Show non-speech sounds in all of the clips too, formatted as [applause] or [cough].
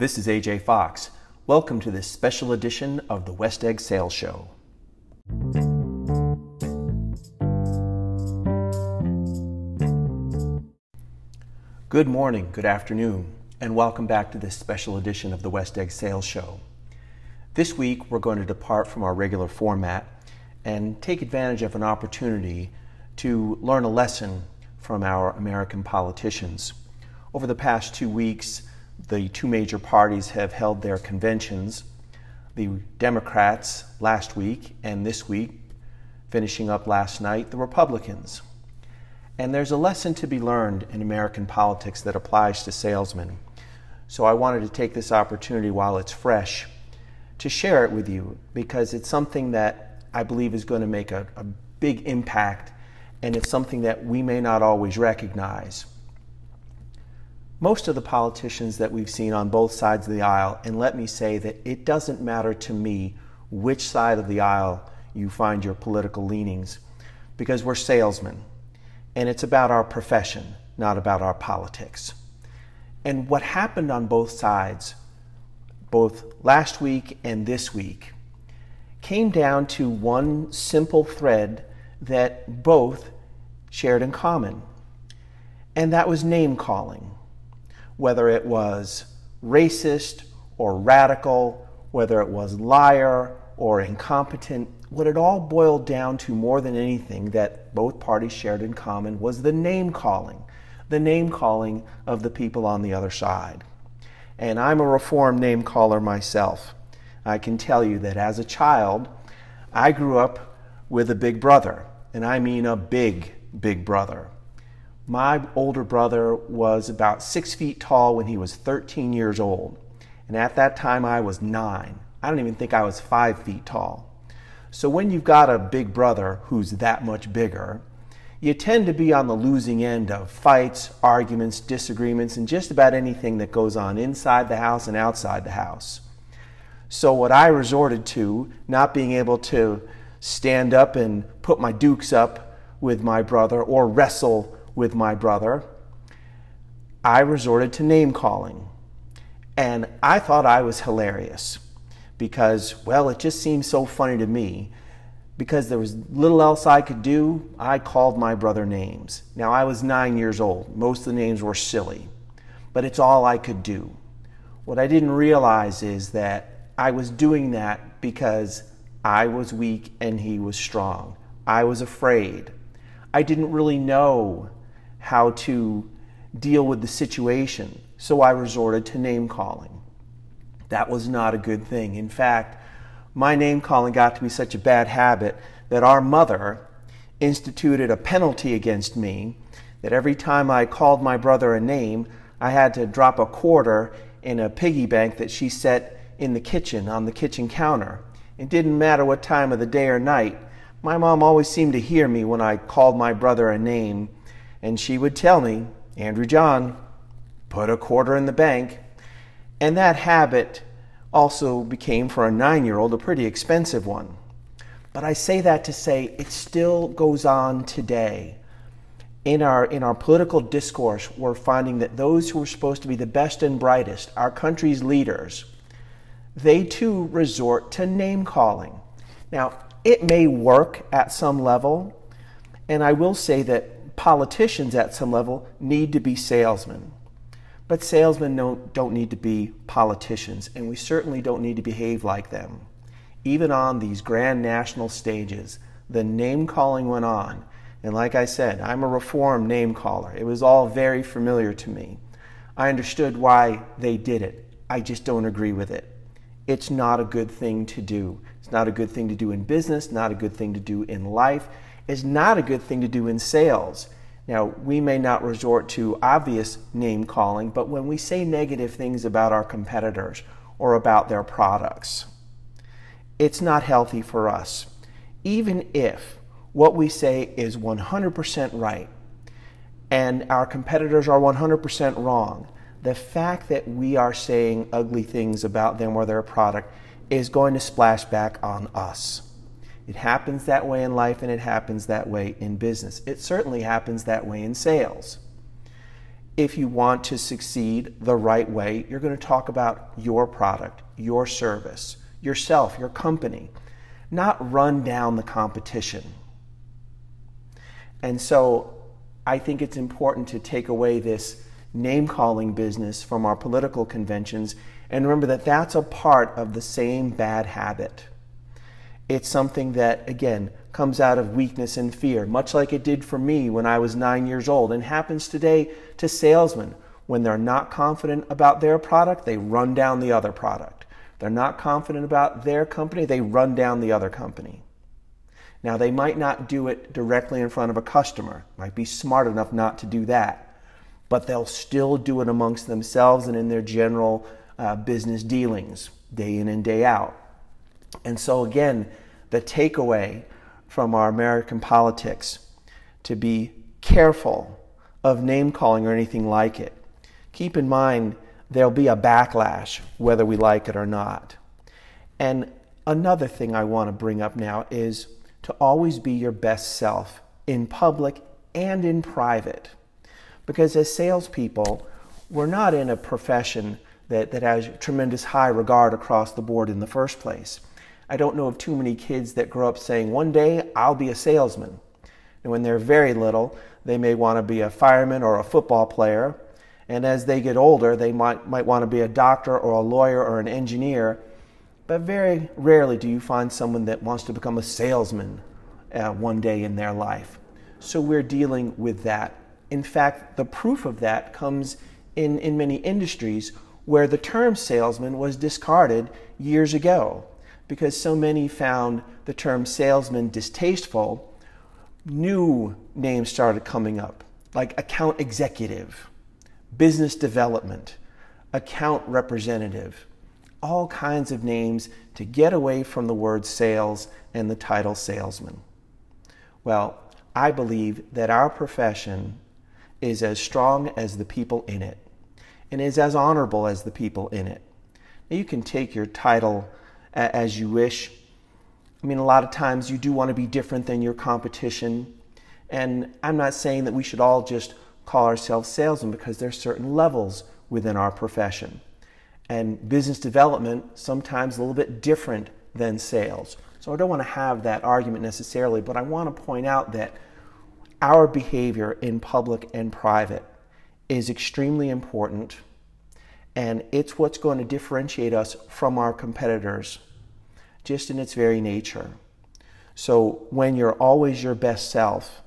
This is AJ Fox. Welcome to this special edition of the West Egg Sales Show. Good morning, good afternoon, and welcome back to this special edition of the West Egg Sales Show. This week, we're going to depart from our regular format and take advantage of an opportunity to learn a lesson from our American politicians. Over the past two weeks, the two major parties have held their conventions. The Democrats last week and this week, finishing up last night, the Republicans. And there's a lesson to be learned in American politics that applies to salesmen. So I wanted to take this opportunity while it's fresh to share it with you because it's something that I believe is going to make a, a big impact and it's something that we may not always recognize most of the politicians that we've seen on both sides of the aisle, and let me say that it doesn't matter to me which side of the aisle you find your political leanings, because we're salesmen, and it's about our profession, not about our politics. And what happened on both sides, both last week and this week, came down to one simple thread that both shared in common, and that was name calling whether it was racist or radical, whether it was liar or incompetent, what it all boiled down to more than anything that both parties shared in common was the name calling, the name calling of the people on the other side. And I'm a reformed name caller myself. I can tell you that as a child, I grew up with a big brother, and I mean a big, big brother. My older brother was about six feet tall when he was 13 years old. And at that time, I was nine. I don't even think I was five feet tall. So when you've got a big brother who's that much bigger, you tend to be on the losing end of fights, arguments, disagreements, and just about anything that goes on inside the house and outside the house. So, what I resorted to, not being able to stand up and put my dukes up with my brother or wrestle with my brother, I resorted to name calling. And I thought I was hilarious because, well, it just seemed so funny to me. Because there was little else I could do, I called my brother names. Now, I was nine years old. Most of the names were silly, but it's all I could do. What I didn't realize is that I was doing that because I was weak and he was strong. I was afraid. I didn't really know how to deal with the situation, so I resorted to name calling. That was not a good thing. In fact, my name calling got to be such a bad habit that our mother instituted a penalty against me that every time I called my brother a name, I had to drop a quarter in a piggy bank that she set in the kitchen on the kitchen counter. It didn't matter what time of the day or night. My mom always seemed to hear me when I called my brother a name and she would tell me, Andrew John, put a quarter in the bank. And that habit also became, for a nine year old, a pretty expensive one. But I say that to say it still goes on today. In our, in our political discourse, we're finding that those who are supposed to be the best and brightest, our country's leaders, they too resort to name calling. Now, it may work at some level, and I will say that politicians at some level need to be salesmen. But salesmen don't, don't need to be politicians, and we certainly don't need to behave like them. Even on these grand national stages, the name calling went on. And like I said, I'm a reformed name caller. It was all very familiar to me. I understood why they did it. I just don't agree with it. It's not a good thing to do. It's not a good thing to do in business, not a good thing to do in life is not a good thing to do in sales. Now, we may not resort to obvious name calling, but when we say negative things about our competitors or about their products, it's not healthy for us. Even if what we say is 100% right and our competitors are 100% wrong, the fact that we are saying ugly things about them or their product is going to splash back on us. It happens that way in life and it happens that way in business. It certainly happens that way in sales. if you want to succeed the right way, you're going to talk about your product, your service, yourself, your company, not run down the competition. And so I think it's important to take away this name calling business from our political conventions and remember that that's a part of the same bad habit. It's something that, again, comes out of weakness and fear, much like it did for me when I was nine years old, and happens today to salesmen. When they're not confident about their product, they run down the other product. They're not confident about their company, they run down the other company. Now, they might not do it directly in front of a customer, might be smart enough not to do that, but they'll still do it amongst themselves and in their general uh, business dealings, day in and day out. And so, again, the takeaway from our American politics to be careful of name calling or anything like it. Keep in mind there'll be a backlash whether we like it or not. And another thing I want to bring up now is to always be your best self in public and in private. Because as salespeople, we're not in a profession that, that has tremendous high regard across the board in the first place. I don't know of too many kids that grow up saying, one day I'll be a salesman. And when they're very little, they may want to be a fireman or a football player. And as they get older, they might, might want to be a doctor or a lawyer or an engineer. But very rarely do you find someone that wants to become a salesman uh, one day in their life. So we're dealing with that. In fact, the proof of that comes in, in many industries where the term salesman was discarded years ago because so many found the term salesman distasteful, new names started coming up, like account executive, business development, account representative, all kinds of names to get away from the word sales and the title salesman. Well, I believe that our profession is as strong as the people in it and is as honorable as the people in it. Now, you can take your title as you wish. I mean, a lot of times you do want to be different than your competition. And I'm not saying that we should all just call ourselves salesmen because there's certain levels within our profession. And business development sometimes a little bit different than sales. So I don't want to have that argument necessarily, but I want to point out that our behavior in public and private is extremely important and it's what's going to differentiate us from our competitors just in its very nature. So when you're always your best self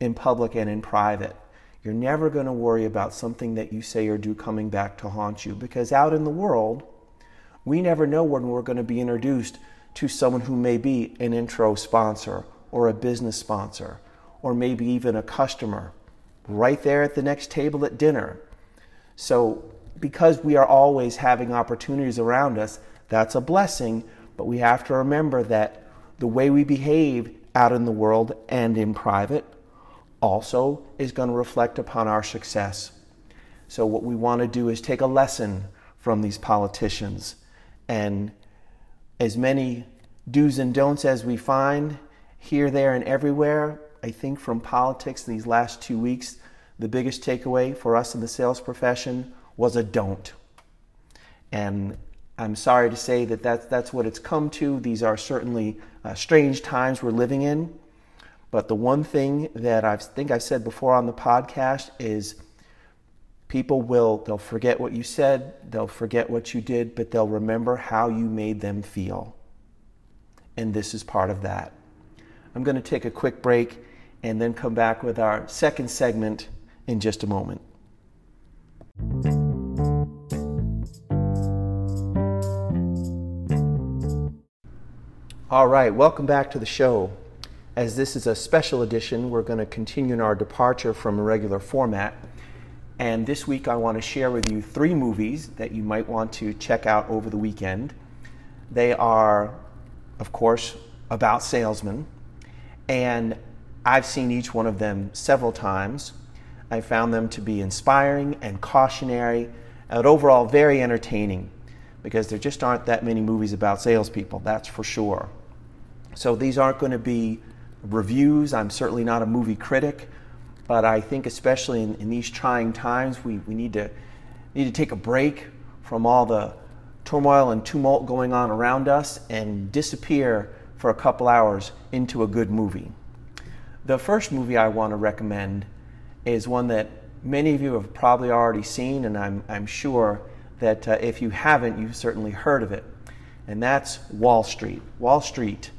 in public and in private, you're never going to worry about something that you say or do coming back to haunt you because out in the world, we never know when we're going to be introduced to someone who may be an intro sponsor or a business sponsor or maybe even a customer right there at the next table at dinner. So because we are always having opportunities around us, that's a blessing. But we have to remember that the way we behave out in the world and in private also is going to reflect upon our success. So, what we want to do is take a lesson from these politicians and as many do's and don'ts as we find here, there, and everywhere. I think from politics these last two weeks, the biggest takeaway for us in the sales profession was a don't. And I'm sorry to say that that's, that's what it's come to. These are certainly uh, strange times we're living in. But the one thing that I think I've said before on the podcast is people will, they'll forget what you said, they'll forget what you did, but they'll remember how you made them feel. And this is part of that. I'm going to take a quick break and then come back with our second segment in just a moment. All right, welcome back to the show. As this is a special edition, we're going to continue in our departure from a regular format. And this week, I want to share with you three movies that you might want to check out over the weekend. They are, of course, about salesmen, and I've seen each one of them several times. I found them to be inspiring and cautionary, and overall very entertaining because there just aren't that many movies about salespeople, that's for sure. So these aren't going to be reviews. I'm certainly not a movie critic, but I think especially in, in these trying times, we, we need to need to take a break from all the turmoil and tumult going on around us and disappear for a couple hours into a good movie. The first movie I want to recommend is one that many of you have probably already seen, and I'm, I'm sure that uh, if you haven't, you've certainly heard of it. And that's Wall Street. Wall Street,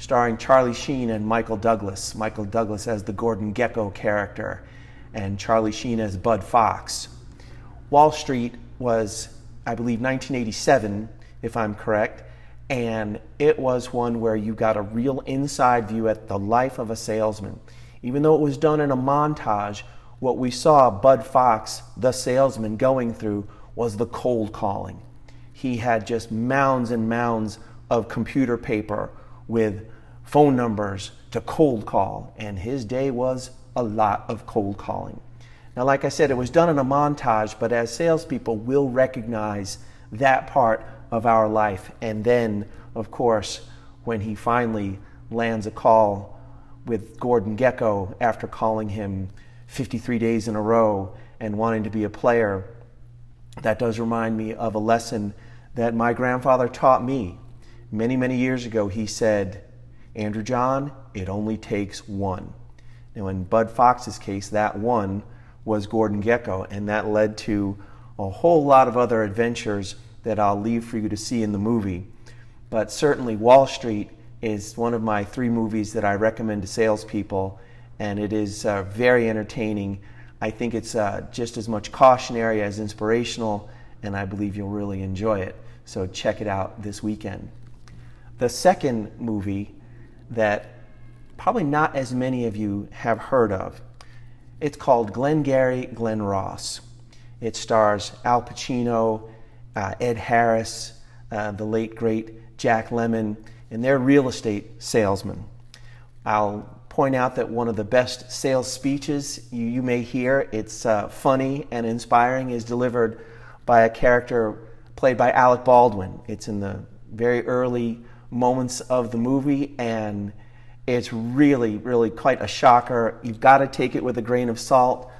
starring Charlie Sheen and Michael Douglas. Michael Douglas as the Gordon Gekko character, and Charlie Sheen as Bud Fox. Wall Street was, I believe, 1987, if I'm correct, and it was one where you got a real inside view at the life of a salesman. Even though it was done in a montage, what we saw Bud Fox, the salesman, going through was the cold calling. He had just mounds and mounds of computer paper with phone numbers to cold call, and his day was a lot of cold calling. Now, like I said, it was done in a montage, but as salespeople, we'll recognize that part of our life. And then, of course, when he finally lands a call with Gordon Gekko after calling him 53 days in a row and wanting to be a player, that does remind me of a lesson that my grandfather taught me. Many, many years ago, he said, Andrew John, it only takes one. Now, in Bud Fox's case, that one was Gordon Gekko, and that led to a whole lot of other adventures that I'll leave for you to see in the movie. But certainly, Wall Street is one of my three movies that I recommend to salespeople, and it is uh, very entertaining. I think it's uh, just as much cautionary as inspirational, and I believe you'll really enjoy it. So check it out this weekend. The second movie that probably not as many of you have heard of it's called Glengarry Glen Ross. It stars Al Pacino, uh, Ed Harris, uh, the late great Jack Lemmon, and they're real estate salesmen. I'll point out that one of the best sales speeches you, you may hear, it's uh, funny and inspiring, is delivered by a character played by Alec Baldwin. It's in the very early moments of the movie, and it's really, really quite a shocker. You've got to take it with a grain of salt.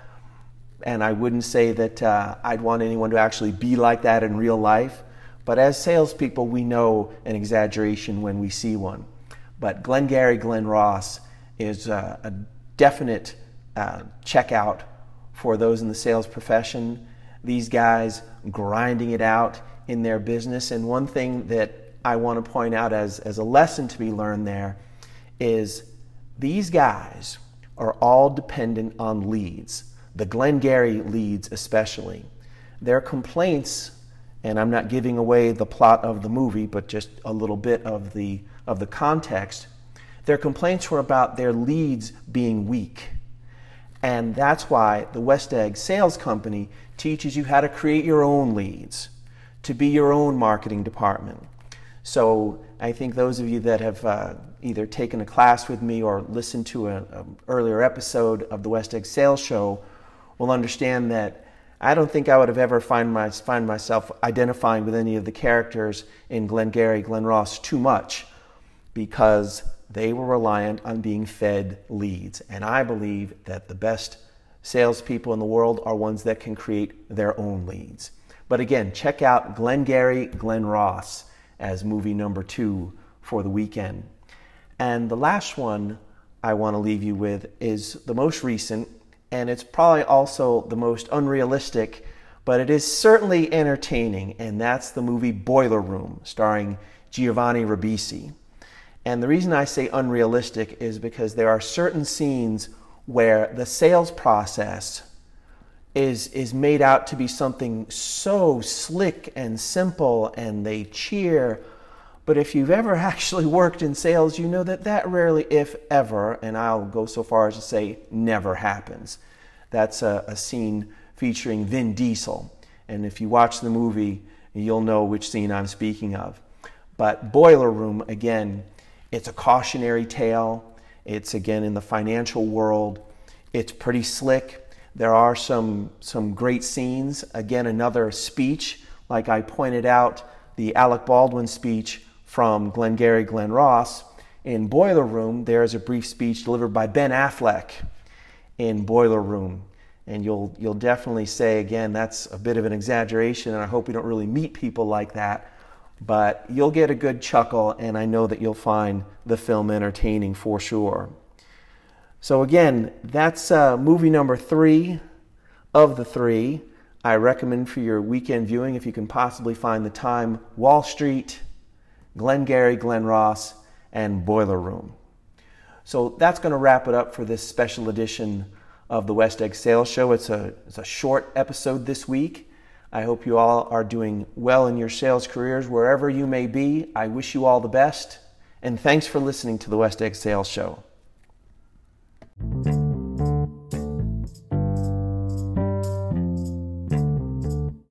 And I wouldn't say that uh, I'd want anyone to actually be like that in real life. But as salespeople, we know an exaggeration when we see one. But Glengarry Glen Ross is uh, a definite uh, checkout for those in the sales profession. These guys grinding it out in their business. And one thing that I want to point out as, as a lesson to be learned there is these guys are all dependent on leads, the Glengarry leads especially. Their complaints, and I'm not giving away the plot of the movie, but just a little bit of the, of the context, their complaints were about their leads being weak. And that's why the West Egg Sales Company teaches you how to create your own leads, to be your own marketing department. So I think those of you that have uh, either taken a class with me or listened to an earlier episode of the West Egg Sales Show will understand that I don't think I would have ever find, my, find myself identifying with any of the characters in Glengarry, Glen Ross too much because they were reliant on being fed leads. And I believe that the best salespeople in the world are ones that can create their own leads. But again, check out Glengarry, Glen Ross as movie number two for the weekend. And the last one I want to leave you with is the most recent, and it's probably also the most unrealistic, but it is certainly entertaining, and that's the movie Boiler Room, starring Giovanni Ribisi. And the reason I say unrealistic is because there are certain scenes where the sales process is, is made out to be something so slick and simple, and they cheer but if you've ever [laughs] actually worked in sales, you know that that rarely, if ever, and I'll go so far as to say never happens. That's a, a scene featuring Vin Diesel. And if you watch the movie, you'll know which scene I'm speaking of. But Boiler Room, again, it's a cautionary tale. It's again in the financial world. It's pretty slick. There are some, some great scenes. Again, another speech, like I pointed out, the Alec Baldwin speech from Glengarry Glen Ross. In Boiler Room, there is a brief speech delivered by Ben Affleck. in Boiler Room. And you'll, you'll definitely say, again, that's a bit of an exaggeration, and I hope we don't really meet people like that. But you'll get a good chuckle, and I know that you'll find the film entertaining for sure. So, again, that's uh, movie number three of the three. I recommend for your weekend viewing, if you can possibly find the time, Wall Street, Glengarry, Glen Ross, and Boiler Room. So that's going to wrap it up for this special edition of the West Egg Sales Show. It's a, it's a short episode this week. I hope you all are doing well in your sales careers wherever you may be. I wish you all the best. And thanks for listening to the West Egg Sales Show. Thank you